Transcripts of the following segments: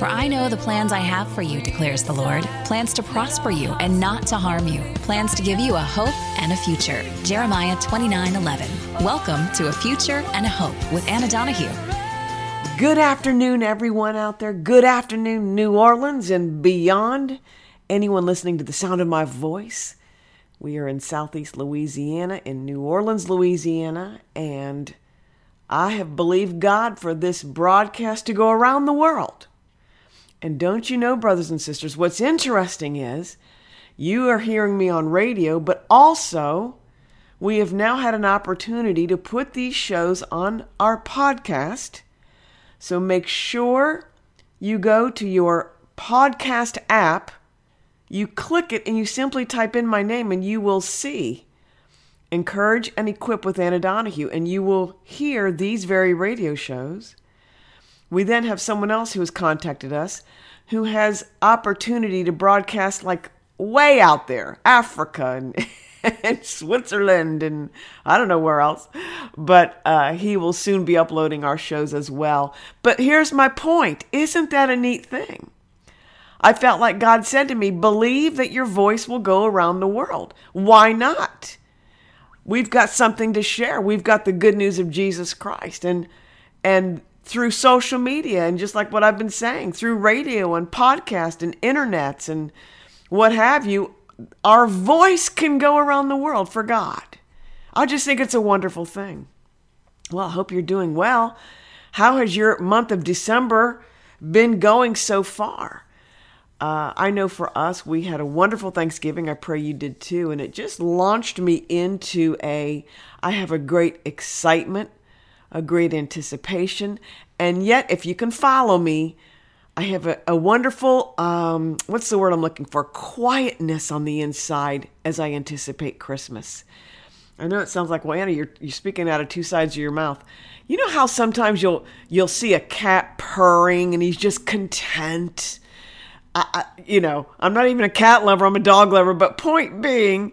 For I know the plans I have for you, declares the Lord plans to prosper you and not to harm you, plans to give you a hope and a future. Jeremiah 29 11. Welcome to A Future and a Hope with Anna Donahue. Good afternoon, everyone out there. Good afternoon, New Orleans and beyond. Anyone listening to the sound of my voice. We are in Southeast Louisiana, in New Orleans, Louisiana, and I have believed God for this broadcast to go around the world. And don't you know, brothers and sisters, what's interesting is you are hearing me on radio, but also we have now had an opportunity to put these shows on our podcast. So make sure you go to your podcast app, you click it, and you simply type in my name, and you will see Encourage and Equip with Anna Donahue, and you will hear these very radio shows. We then have someone else who has contacted us who has opportunity to broadcast like way out there, Africa and, and Switzerland and I don't know where else. But uh, he will soon be uploading our shows as well. But here's my point isn't that a neat thing? I felt like God said to me, believe that your voice will go around the world. Why not? We've got something to share. We've got the good news of Jesus Christ. And and through social media and just like what I've been saying, through radio and podcast and internets and what have you, our voice can go around the world for God. I just think it's a wonderful thing. Well, I hope you're doing well. How has your month of December been going so far? Uh, I know for us, we had a wonderful Thanksgiving. I pray you did too. And it just launched me into a, I have a great excitement a great anticipation. And yet, if you can follow me, I have a, a wonderful, um, what's the word I'm looking for? Quietness on the inside as I anticipate Christmas. I know it sounds like, well, Anna, you're, you're speaking out of two sides of your mouth. You know how sometimes you'll you'll see a cat purring and he's just content. I, I, you know, I'm not even a cat lover. I'm a dog lover. But point being,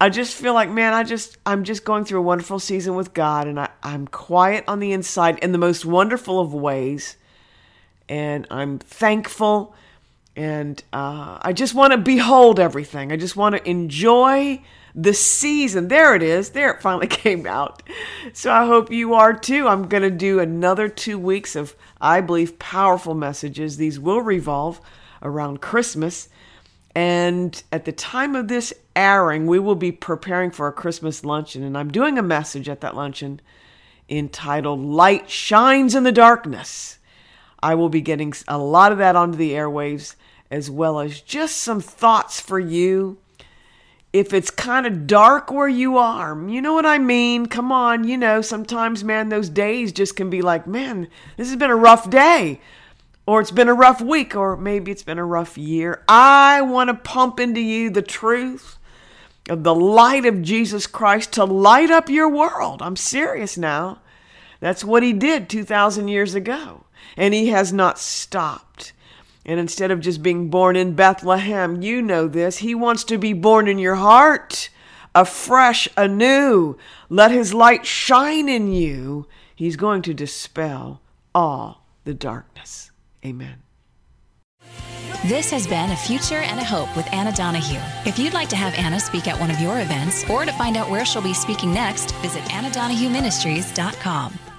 I just feel like, man, I just, I'm just going through a wonderful season with God and I, I'm quiet on the inside in the most wonderful of ways. And I'm thankful. And uh, I just want to behold everything. I just want to enjoy the season. There it is. There it finally came out. So I hope you are too. I'm going to do another two weeks of, I believe, powerful messages. These will revolve around Christmas. And at the time of this airing, we will be preparing for a Christmas luncheon. And I'm doing a message at that luncheon entitled Light Shines in the Darkness. I will be getting a lot of that onto the airwaves, as well as just some thoughts for you. If it's kind of dark where you are, you know what I mean? Come on, you know, sometimes, man, those days just can be like, man, this has been a rough day or it's been a rough week, or maybe it's been a rough year. I want to pump into you the truth of the light of Jesus Christ to light up your world. I'm serious now. That's what he did 2,000 years ago. And he has not stopped. And instead of just being born in Bethlehem, you know this, he wants to be born in your heart, afresh, anew. Let his light shine in you. He's going to dispel all the darkness. Amen. This has been A Future and a Hope with Anna Donahue. If you'd like to have Anna speak at one of your events or to find out where she'll be speaking next, visit AnnaDonahueMinistries.com.